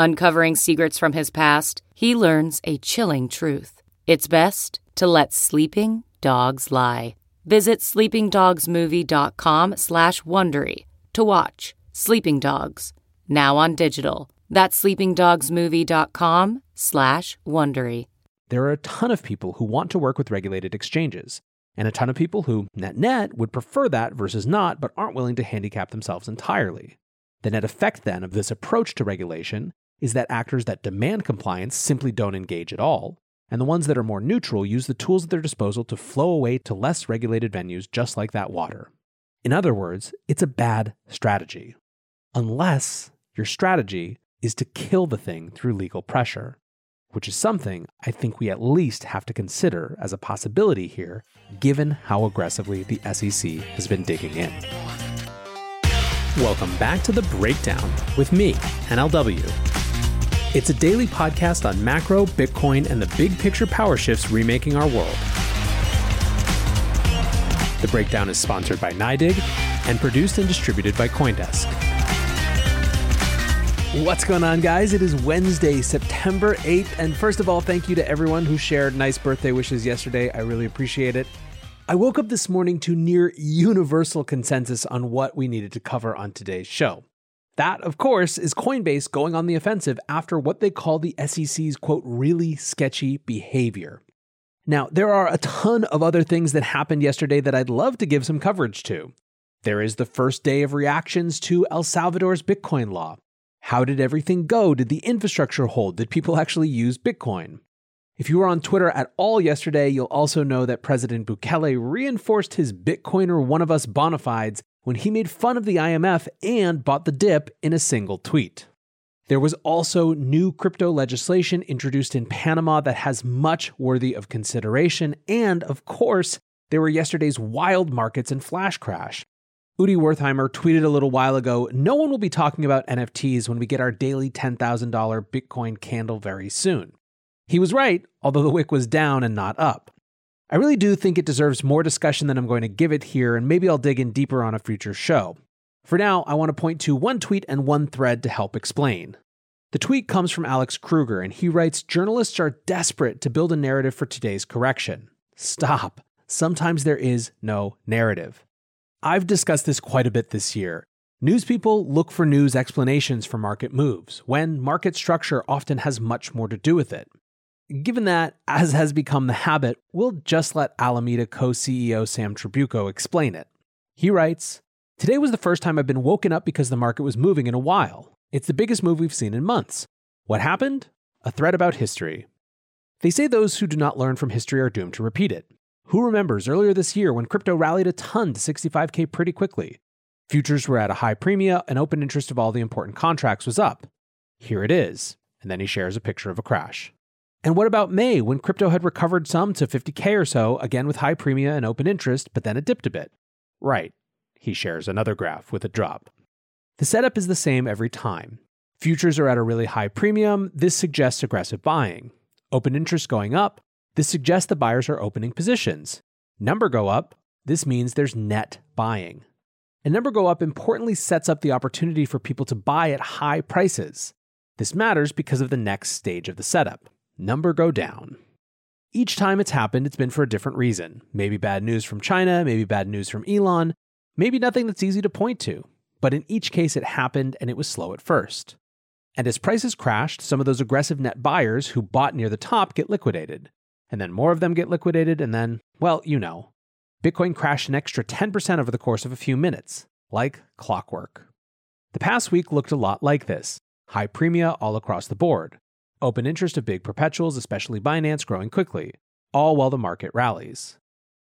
Uncovering secrets from his past, he learns a chilling truth. It's best to let sleeping dogs lie. Visit sleepingdogsmovie.com slash Wondery to watch Sleeping Dogs, now on digital. That's sleepingdogsmovie.com slash Wondery. There are a ton of people who want to work with regulated exchanges, and a ton of people who, net net, would prefer that versus not, but aren't willing to handicap themselves entirely. The net effect then of this approach to regulation is that actors that demand compliance simply don't engage at all, and the ones that are more neutral use the tools at their disposal to flow away to less regulated venues just like that water. In other words, it's a bad strategy. Unless your strategy is to kill the thing through legal pressure, which is something I think we at least have to consider as a possibility here, given how aggressively the SEC has been digging in. Welcome back to The Breakdown with me, NLW. It's a daily podcast on macro, Bitcoin, and the big picture power shifts remaking our world. The Breakdown is sponsored by NYDIG and produced and distributed by Coindesk. What's going on, guys? It is Wednesday, September 8th. And first of all, thank you to everyone who shared nice birthday wishes yesterday. I really appreciate it. I woke up this morning to near universal consensus on what we needed to cover on today's show. That, of course, is Coinbase going on the offensive after what they call the SEC's quote, really sketchy behavior. Now, there are a ton of other things that happened yesterday that I'd love to give some coverage to. There is the first day of reactions to El Salvador's Bitcoin law. How did everything go? Did the infrastructure hold? Did people actually use Bitcoin? If you were on Twitter at all yesterday, you'll also know that President Bukele reinforced his Bitcoiner one of us bona fides when he made fun of the IMF and bought the dip in a single tweet. There was also new crypto legislation introduced in Panama that has much worthy of consideration. And of course, there were yesterday's wild markets and flash crash. Udi Wertheimer tweeted a little while ago No one will be talking about NFTs when we get our daily $10,000 Bitcoin candle very soon. He was right, although the wick was down and not up. I really do think it deserves more discussion than I'm going to give it here, and maybe I'll dig in deeper on a future show. For now, I want to point to one tweet and one thread to help explain. The tweet comes from Alex Kruger, and he writes Journalists are desperate to build a narrative for today's correction. Stop. Sometimes there is no narrative. I've discussed this quite a bit this year. News people look for news explanations for market moves, when market structure often has much more to do with it. Given that, as has become the habit, we'll just let Alameda co CEO Sam Trabucco explain it. He writes Today was the first time I've been woken up because the market was moving in a while. It's the biggest move we've seen in months. What happened? A thread about history. They say those who do not learn from history are doomed to repeat it. Who remembers earlier this year when crypto rallied a ton to 65K pretty quickly? Futures were at a high premium, and open interest of all the important contracts was up. Here it is. And then he shares a picture of a crash. And what about May, when crypto had recovered some to 50K or so, again with high premium and open interest, but then it dipped a bit? Right. He shares another graph with a drop. The setup is the same every time. Futures are at a really high premium. This suggests aggressive buying. Open interest going up. This suggests the buyers are opening positions. Number go up. This means there's net buying. And number go up importantly sets up the opportunity for people to buy at high prices. This matters because of the next stage of the setup number go down. Each time it's happened, it's been for a different reason. Maybe bad news from China, maybe bad news from Elon, maybe nothing that's easy to point to. But in each case, it happened and it was slow at first. And as prices crashed, some of those aggressive net buyers who bought near the top get liquidated. And then more of them get liquidated, and then, well, you know. Bitcoin crashed an extra 10% over the course of a few minutes, like clockwork. The past week looked a lot like this high premia all across the board, open interest of big perpetuals, especially Binance, growing quickly, all while the market rallies.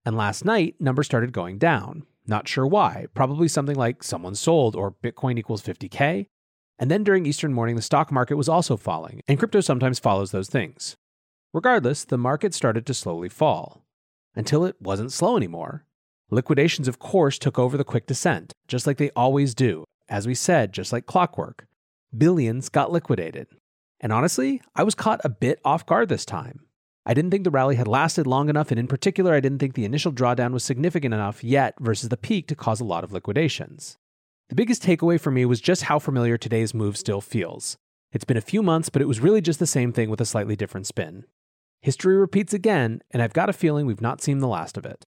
And last night, numbers started going down. Not sure why, probably something like someone sold or Bitcoin equals 50K, and then during Eastern morning, the stock market was also falling, and crypto sometimes follows those things. Regardless, the market started to slowly fall. Until it wasn't slow anymore. Liquidations, of course, took over the quick descent, just like they always do. As we said, just like clockwork. Billions got liquidated. And honestly, I was caught a bit off guard this time. I didn't think the rally had lasted long enough, and in particular, I didn't think the initial drawdown was significant enough yet versus the peak to cause a lot of liquidations. The biggest takeaway for me was just how familiar today's move still feels. It's been a few months, but it was really just the same thing with a slightly different spin. History repeats again, and I've got a feeling we've not seen the last of it.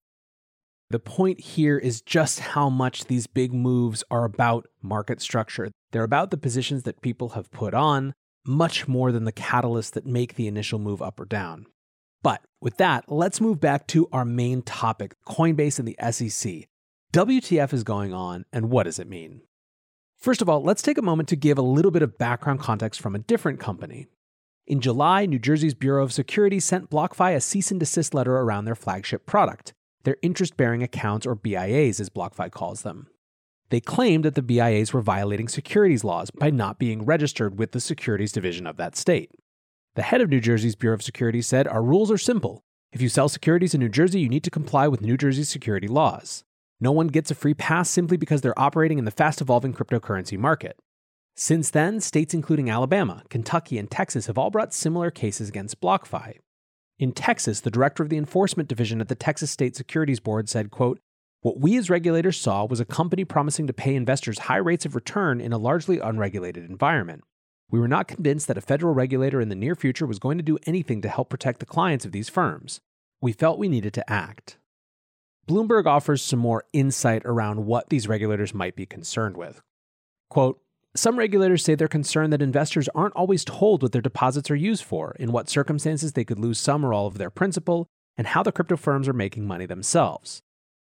The point here is just how much these big moves are about market structure. They're about the positions that people have put on, much more than the catalysts that make the initial move up or down. But with that, let's move back to our main topic Coinbase and the SEC. WTF is going on, and what does it mean? First of all, let's take a moment to give a little bit of background context from a different company. In July, New Jersey's Bureau of Securities sent BlockFi a cease and desist letter around their flagship product, their interest bearing accounts, or BIAs, as BlockFi calls them. They claimed that the BIAs were violating securities laws by not being registered with the securities division of that state. The head of New Jersey's Bureau of Securities said, Our rules are simple. If you sell securities in New Jersey, you need to comply with New Jersey's security laws. No one gets a free pass simply because they're operating in the fast evolving cryptocurrency market. Since then, states including Alabama, Kentucky, and Texas have all brought similar cases against BlockFi. In Texas, the director of the enforcement division at the Texas State Securities Board said, quote, What we as regulators saw was a company promising to pay investors high rates of return in a largely unregulated environment. We were not convinced that a federal regulator in the near future was going to do anything to help protect the clients of these firms. We felt we needed to act. Bloomberg offers some more insight around what these regulators might be concerned with. Quote, some regulators say they're concerned that investors aren't always told what their deposits are used for, in what circumstances they could lose some or all of their principal, and how the crypto firms are making money themselves.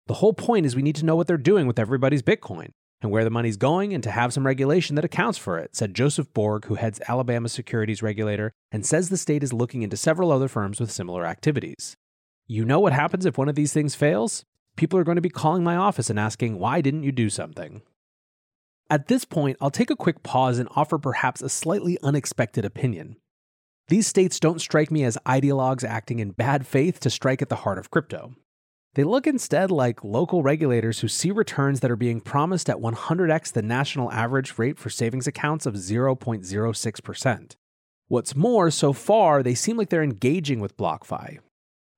The whole point is we need to know what they're doing with everybody's Bitcoin and where the money's going and to have some regulation that accounts for it, said Joseph Borg, who heads Alabama's securities regulator and says the state is looking into several other firms with similar activities. You know what happens if one of these things fails? people are going to be calling my office and asking, why didn't you do something? At this point, I'll take a quick pause and offer perhaps a slightly unexpected opinion. These states don't strike me as ideologues acting in bad faith to strike at the heart of crypto. They look instead like local regulators who see returns that are being promised at 100x the national average rate for savings accounts of 0.06%. What's more, so far, they seem like they're engaging with BlockFi,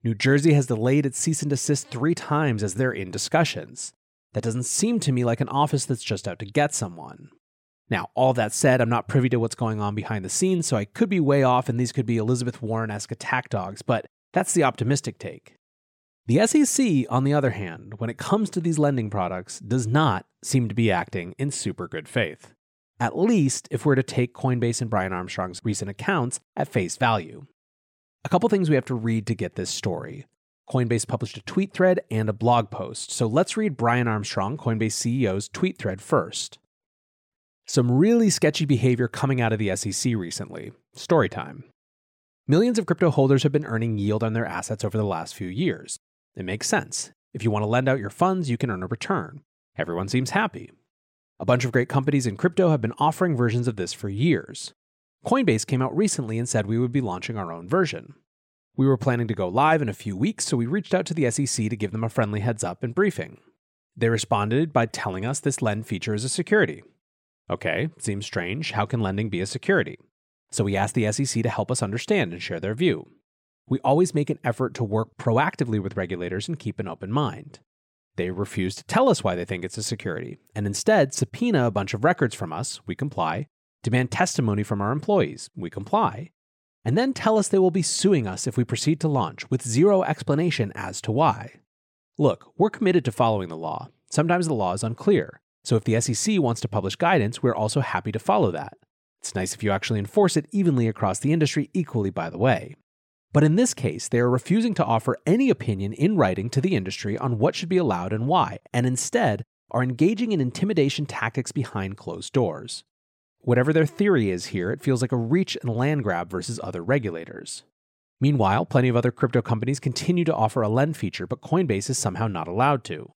New Jersey has delayed its cease and desist three times as they're in discussions. That doesn't seem to me like an office that's just out to get someone. Now, all that said, I'm not privy to what's going on behind the scenes, so I could be way off and these could be Elizabeth Warren esque attack dogs, but that's the optimistic take. The SEC, on the other hand, when it comes to these lending products, does not seem to be acting in super good faith. At least if we're to take Coinbase and Brian Armstrong's recent accounts at face value. A couple things we have to read to get this story. Coinbase published a tweet thread and a blog post, so let's read Brian Armstrong, Coinbase CEO's tweet thread first. Some really sketchy behavior coming out of the SEC recently. Story time. Millions of crypto holders have been earning yield on their assets over the last few years. It makes sense. If you want to lend out your funds, you can earn a return. Everyone seems happy. A bunch of great companies in crypto have been offering versions of this for years. Coinbase came out recently and said we would be launching our own version. We were planning to go live in a few weeks, so we reached out to the SEC to give them a friendly heads up and briefing. They responded by telling us this lend feature is a security. Okay, seems strange. How can lending be a security? So we asked the SEC to help us understand and share their view. We always make an effort to work proactively with regulators and keep an open mind. They refuse to tell us why they think it's a security, and instead subpoena a bunch of records from us, we comply, demand testimony from our employees, we comply, and then tell us they will be suing us if we proceed to launch with zero explanation as to why. Look, we're committed to following the law. Sometimes the law is unclear, so if the SEC wants to publish guidance, we're also happy to follow that. It's nice if you actually enforce it evenly across the industry, equally, by the way. But in this case, they are refusing to offer any opinion in writing to the industry on what should be allowed and why, and instead are engaging in intimidation tactics behind closed doors. Whatever their theory is here, it feels like a reach and land grab versus other regulators. Meanwhile, plenty of other crypto companies continue to offer a lend feature, but Coinbase is somehow not allowed to.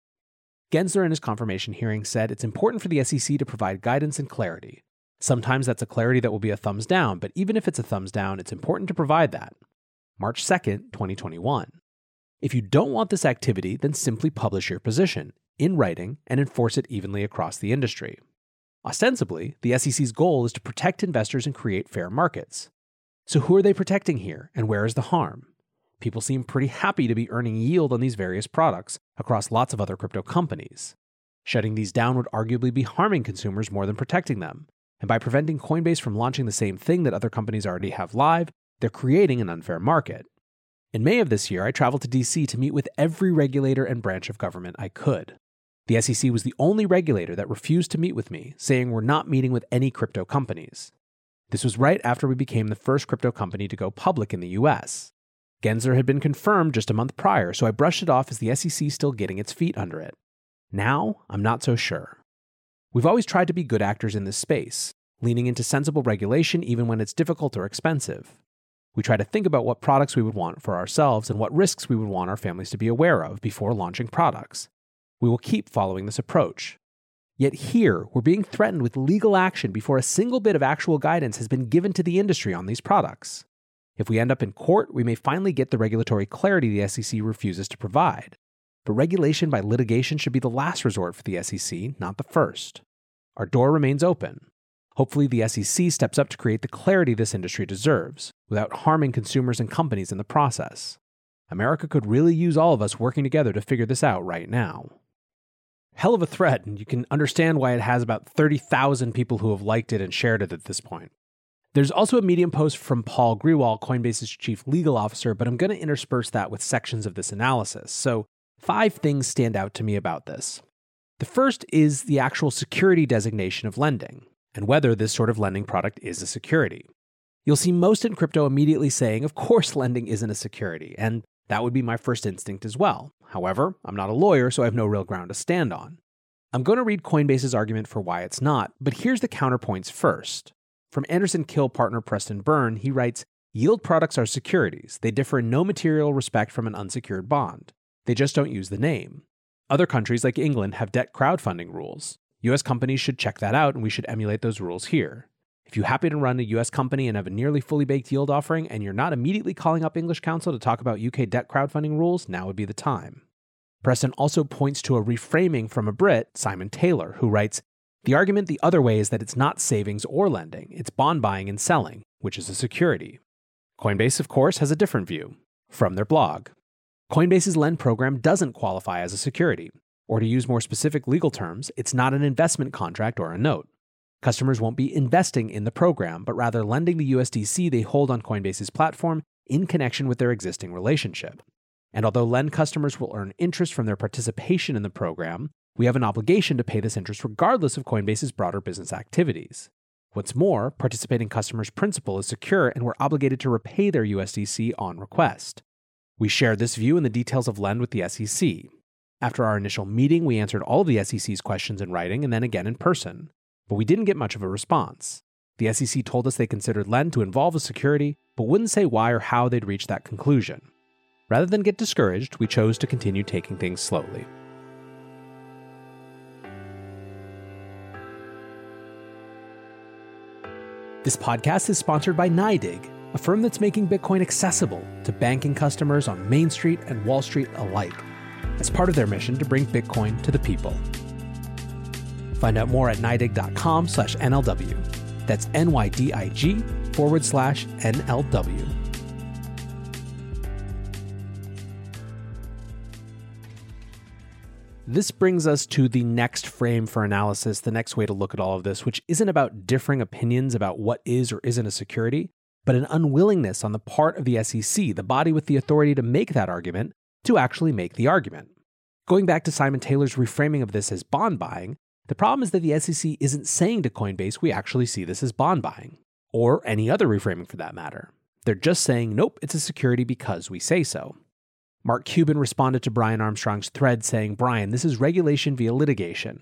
Gensler in his confirmation hearing said it's important for the SEC to provide guidance and clarity. Sometimes that's a clarity that will be a thumbs down, but even if it's a thumbs down, it's important to provide that. March 2nd, 2021. If you don't want this activity, then simply publish your position in writing and enforce it evenly across the industry. Ostensibly, the SEC's goal is to protect investors and create fair markets. So, who are they protecting here, and where is the harm? People seem pretty happy to be earning yield on these various products across lots of other crypto companies. Shutting these down would arguably be harming consumers more than protecting them. And by preventing Coinbase from launching the same thing that other companies already have live, they're creating an unfair market. In May of this year, I traveled to DC to meet with every regulator and branch of government I could. The SEC was the only regulator that refused to meet with me, saying we're not meeting with any crypto companies. This was right after we became the first crypto company to go public in the US. Gensler had been confirmed just a month prior, so I brushed it off as the SEC still getting its feet under it. Now, I'm not so sure. We've always tried to be good actors in this space, leaning into sensible regulation even when it's difficult or expensive. We try to think about what products we would want for ourselves and what risks we would want our families to be aware of before launching products. We will keep following this approach. Yet here, we're being threatened with legal action before a single bit of actual guidance has been given to the industry on these products. If we end up in court, we may finally get the regulatory clarity the SEC refuses to provide. But regulation by litigation should be the last resort for the SEC, not the first. Our door remains open. Hopefully, the SEC steps up to create the clarity this industry deserves, without harming consumers and companies in the process. America could really use all of us working together to figure this out right now hell of a thread, and you can understand why it has about 30,000 people who have liked it and shared it at this point. There's also a Medium post from Paul Grewal, Coinbase's chief legal officer, but I'm going to intersperse that with sections of this analysis. So, five things stand out to me about this. The first is the actual security designation of lending, and whether this sort of lending product is a security. You'll see most in crypto immediately saying, of course, lending isn't a security, and that would be my first instinct as well. However, I'm not a lawyer, so I have no real ground to stand on. I'm going to read Coinbase's argument for why it's not, but here's the counterpoints first. From Anderson Kill partner Preston Byrne, he writes Yield products are securities. They differ in no material respect from an unsecured bond. They just don't use the name. Other countries like England have debt crowdfunding rules. US companies should check that out, and we should emulate those rules here. If you happen to run a US company and have a nearly fully baked yield offering and you're not immediately calling up English counsel to talk about UK debt crowdfunding rules, now would be the time. Preston also points to a reframing from a Brit, Simon Taylor, who writes The argument the other way is that it's not savings or lending, it's bond buying and selling, which is a security. Coinbase, of course, has a different view from their blog. Coinbase's lend program doesn't qualify as a security, or to use more specific legal terms, it's not an investment contract or a note. Customers won't be investing in the program, but rather lending the USDC they hold on Coinbase's platform in connection with their existing relationship. And although Lend customers will earn interest from their participation in the program, we have an obligation to pay this interest regardless of Coinbase's broader business activities. What's more, participating customers' principal is secure and we're obligated to repay their USDC on request. We shared this view in the details of Lend with the SEC. After our initial meeting, we answered all of the SEC's questions in writing and then again in person but we didn't get much of a response. The SEC told us they considered Lend to involve a security, but wouldn't say why or how they'd reached that conclusion. Rather than get discouraged, we chose to continue taking things slowly. This podcast is sponsored by NYDIG, a firm that's making Bitcoin accessible to banking customers on Main Street and Wall Street alike, as part of their mission to bring Bitcoin to the people. Find out more at NYDIG.com slash NLW. That's N-Y-D-I-G forward slash NLW. This brings us to the next frame for analysis, the next way to look at all of this, which isn't about differing opinions about what is or isn't a security, but an unwillingness on the part of the SEC, the body with the authority to make that argument, to actually make the argument. Going back to Simon Taylor's reframing of this as bond buying, The problem is that the SEC isn't saying to Coinbase, we actually see this as bond buying, or any other reframing for that matter. They're just saying, nope, it's a security because we say so. Mark Cuban responded to Brian Armstrong's thread saying, Brian, this is regulation via litigation.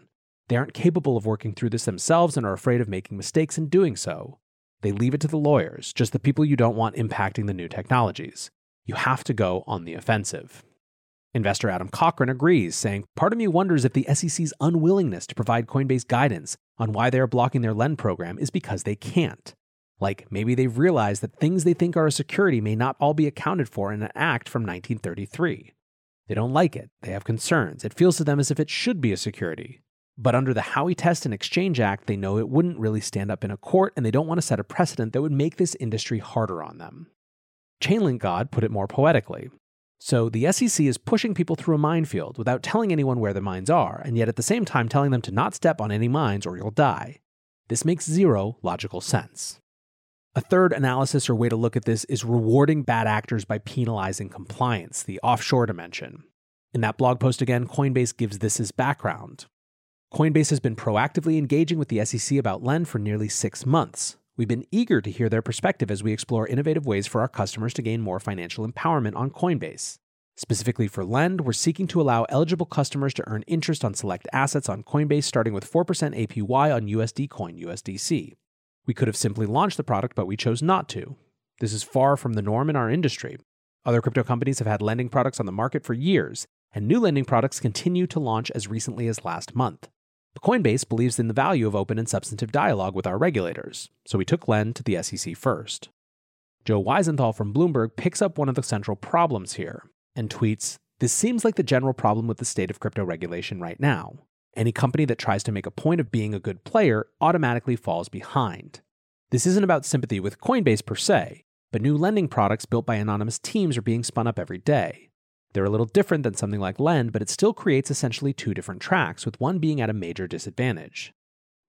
They aren't capable of working through this themselves and are afraid of making mistakes in doing so. They leave it to the lawyers, just the people you don't want impacting the new technologies. You have to go on the offensive. Investor Adam Cochran agrees, saying, Part of me wonders if the SEC's unwillingness to provide Coinbase guidance on why they are blocking their lend program is because they can't. Like maybe they've realized that things they think are a security may not all be accounted for in an act from 1933. They don't like it, they have concerns, it feels to them as if it should be a security. But under the Howey Test and Exchange Act, they know it wouldn't really stand up in a court and they don't want to set a precedent that would make this industry harder on them. Chainlink God put it more poetically so the SEC is pushing people through a minefield without telling anyone where the mines are, and yet at the same time telling them to not step on any mines or you'll die. This makes zero logical sense. A third analysis or way to look at this is rewarding bad actors by penalizing compliance, the offshore dimension. In that blog post again, Coinbase gives this as background. Coinbase has been proactively engaging with the SEC about Lend for nearly six months. We've been eager to hear their perspective as we explore innovative ways for our customers to gain more financial empowerment on Coinbase. Specifically for Lend, we're seeking to allow eligible customers to earn interest on select assets on Coinbase starting with 4% APY on USD Coin USDC. We could have simply launched the product, but we chose not to. This is far from the norm in our industry. Other crypto companies have had lending products on the market for years, and new lending products continue to launch as recently as last month. Coinbase believes in the value of open and substantive dialogue with our regulators, so we took Lend to the SEC first. Joe Weisenthal from Bloomberg picks up one of the central problems here and tweets This seems like the general problem with the state of crypto regulation right now. Any company that tries to make a point of being a good player automatically falls behind. This isn't about sympathy with Coinbase per se, but new lending products built by anonymous teams are being spun up every day. They're a little different than something like Lend, but it still creates essentially two different tracks, with one being at a major disadvantage.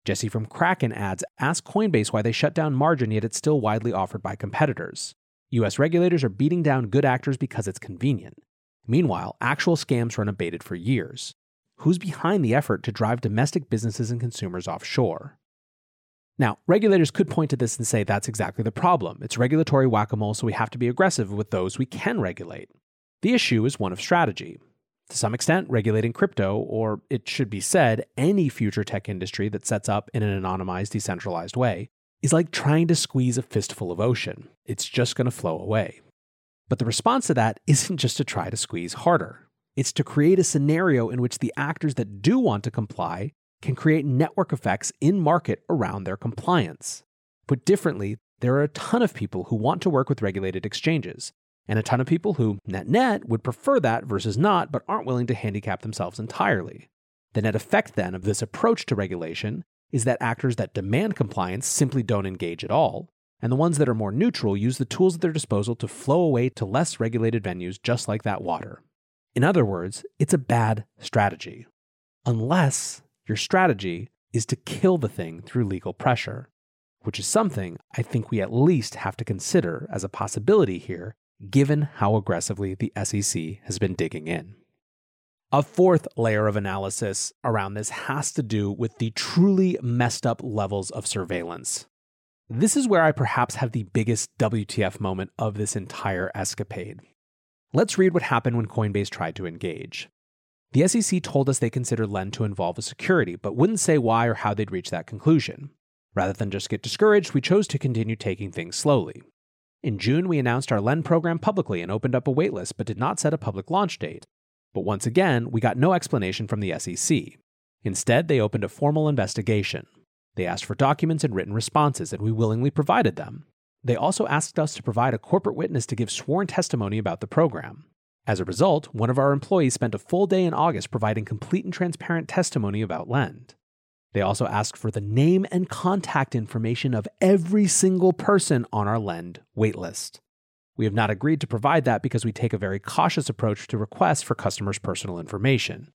Jesse from Kraken adds Ask Coinbase why they shut down margin, yet it's still widely offered by competitors. US regulators are beating down good actors because it's convenient. Meanwhile, actual scams run abated for years. Who's behind the effort to drive domestic businesses and consumers offshore? Now, regulators could point to this and say that's exactly the problem. It's regulatory whack a mole, so we have to be aggressive with those we can regulate. The issue is one of strategy. To some extent, regulating crypto, or it should be said, any future tech industry that sets up in an anonymized, decentralized way, is like trying to squeeze a fistful of ocean. It's just going to flow away. But the response to that isn't just to try to squeeze harder. It's to create a scenario in which the actors that do want to comply can create network effects in market around their compliance. Put differently, there are a ton of people who want to work with regulated exchanges, and a ton of people who, net net, would prefer that versus not, but aren't willing to handicap themselves entirely. The net effect then of this approach to regulation is that actors that demand compliance simply don't engage at all, and the ones that are more neutral use the tools at their disposal to flow away to less regulated venues just like that water. In other words, it's a bad strategy. Unless your strategy is to kill the thing through legal pressure, which is something I think we at least have to consider as a possibility here given how aggressively the SEC has been digging in. A fourth layer of analysis around this has to do with the truly messed up levels of surveillance. This is where I perhaps have the biggest WTF moment of this entire escapade. Let's read what happened when Coinbase tried to engage. The SEC told us they considered Lend to involve a security, but wouldn't say why or how they'd reach that conclusion. Rather than just get discouraged, we chose to continue taking things slowly. In June, we announced our Lend program publicly and opened up a waitlist, but did not set a public launch date. But once again, we got no explanation from the SEC. Instead, they opened a formal investigation. They asked for documents and written responses, and we willingly provided them. They also asked us to provide a corporate witness to give sworn testimony about the program. As a result, one of our employees spent a full day in August providing complete and transparent testimony about Lend. They also ask for the name and contact information of every single person on our Lend waitlist. We have not agreed to provide that because we take a very cautious approach to requests for customers' personal information.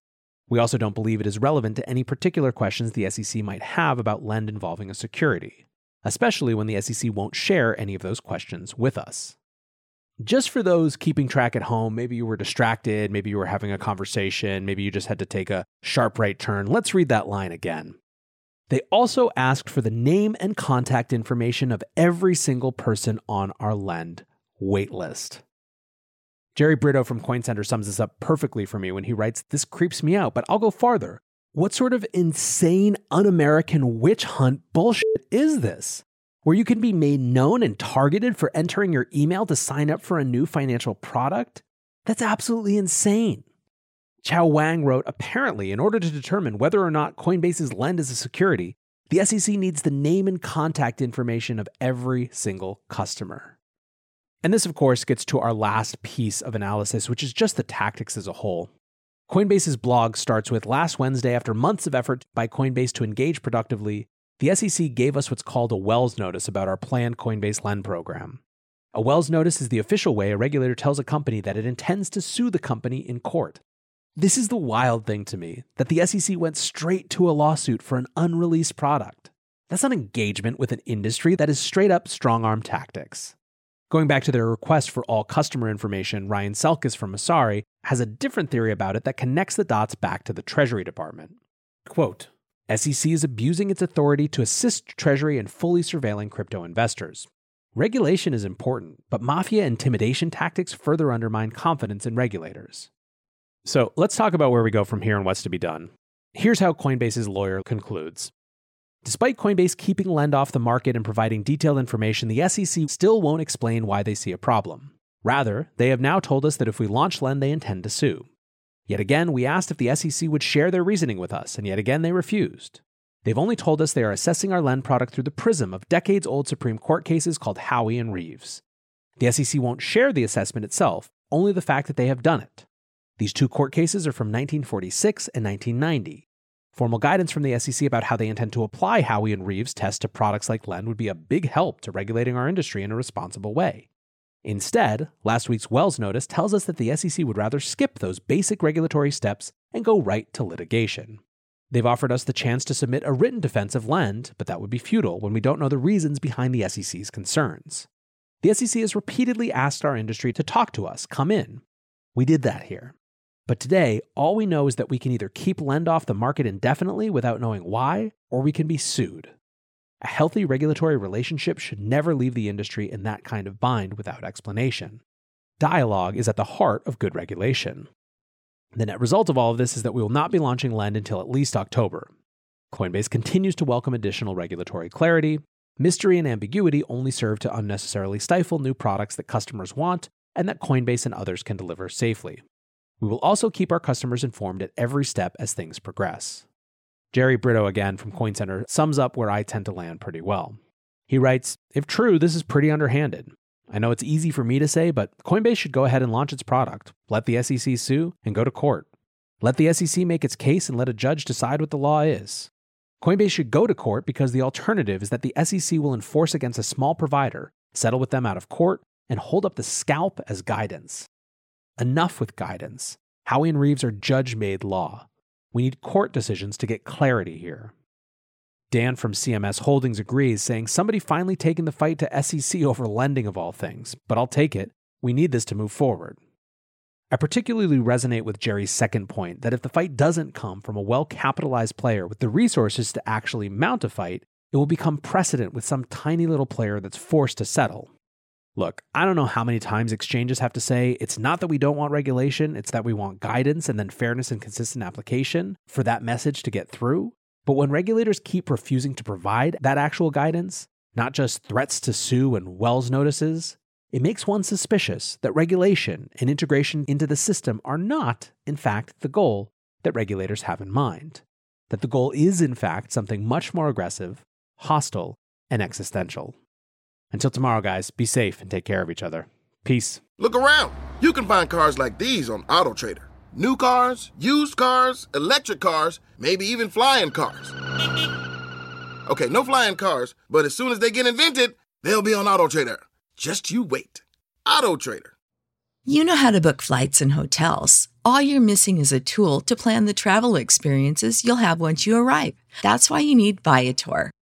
We also don't believe it is relevant to any particular questions the SEC might have about Lend involving a security, especially when the SEC won't share any of those questions with us. Just for those keeping track at home, maybe you were distracted, maybe you were having a conversation, maybe you just had to take a sharp right turn. Let's read that line again. They also asked for the name and contact information of every single person on our Lend waitlist. Jerry Brito from CoinCenter sums this up perfectly for me when he writes, This creeps me out, but I'll go farther. What sort of insane, un American witch hunt bullshit is this? Where you can be made known and targeted for entering your email to sign up for a new financial product? That's absolutely insane. Chao Wang wrote Apparently, in order to determine whether or not Coinbase's lend is a security, the SEC needs the name and contact information of every single customer. And this, of course, gets to our last piece of analysis, which is just the tactics as a whole. Coinbase's blog starts with Last Wednesday, after months of effort by Coinbase to engage productively, the SEC gave us what's called a Wells notice about our planned Coinbase Lend program. A Wells notice is the official way a regulator tells a company that it intends to sue the company in court. This is the wild thing to me that the SEC went straight to a lawsuit for an unreleased product. That's not engagement with an industry, that is straight up strong arm tactics. Going back to their request for all customer information, Ryan Selkis from Messari has a different theory about it that connects the dots back to the Treasury Department. Quote SEC is abusing its authority to assist Treasury in fully surveilling crypto investors. Regulation is important, but mafia intimidation tactics further undermine confidence in regulators. So let's talk about where we go from here and what's to be done. Here's how Coinbase's lawyer concludes Despite Coinbase keeping Lend off the market and providing detailed information, the SEC still won't explain why they see a problem. Rather, they have now told us that if we launch Lend, they intend to sue. Yet again, we asked if the SEC would share their reasoning with us, and yet again they refused. They've only told us they are assessing our Lend product through the prism of decades old Supreme Court cases called Howey and Reves. The SEC won't share the assessment itself, only the fact that they have done it. These two court cases are from 1946 and 1990. Formal guidance from the SEC about how they intend to apply Howey and Reves' test to products like Lend would be a big help to regulating our industry in a responsible way. Instead, last week's Wells notice tells us that the SEC would rather skip those basic regulatory steps and go right to litigation. They've offered us the chance to submit a written defense of Lend, but that would be futile when we don't know the reasons behind the SEC's concerns. The SEC has repeatedly asked our industry to talk to us, come in. We did that here. But today, all we know is that we can either keep Lend off the market indefinitely without knowing why, or we can be sued. A healthy regulatory relationship should never leave the industry in that kind of bind without explanation. Dialogue is at the heart of good regulation. The net result of all of this is that we will not be launching Lend until at least October. Coinbase continues to welcome additional regulatory clarity. Mystery and ambiguity only serve to unnecessarily stifle new products that customers want and that Coinbase and others can deliver safely. We will also keep our customers informed at every step as things progress. Jerry Brito, again from CoinCenter, sums up where I tend to land pretty well. He writes If true, this is pretty underhanded. I know it's easy for me to say, but Coinbase should go ahead and launch its product, let the SEC sue, and go to court. Let the SEC make its case and let a judge decide what the law is. Coinbase should go to court because the alternative is that the SEC will enforce against a small provider, settle with them out of court, and hold up the scalp as guidance. Enough with guidance. Howey and Reves are judge made law. We need court decisions to get clarity here. Dan from CMS Holdings agrees, saying somebody finally taking the fight to SEC over lending of all things, but I'll take it. We need this to move forward. I particularly resonate with Jerry's second point that if the fight doesn't come from a well capitalized player with the resources to actually mount a fight, it will become precedent with some tiny little player that's forced to settle. Look, I don't know how many times exchanges have to say it's not that we don't want regulation, it's that we want guidance and then fairness and consistent application for that message to get through. But when regulators keep refusing to provide that actual guidance, not just threats to sue and Wells notices, it makes one suspicious that regulation and integration into the system are not, in fact, the goal that regulators have in mind. That the goal is, in fact, something much more aggressive, hostile, and existential. Until tomorrow, guys, be safe and take care of each other. Peace. Look around. You can find cars like these on AutoTrader. New cars, used cars, electric cars, maybe even flying cars. Okay, no flying cars, but as soon as they get invented, they'll be on AutoTrader. Just you wait. AutoTrader. You know how to book flights and hotels. All you're missing is a tool to plan the travel experiences you'll have once you arrive. That's why you need Viator.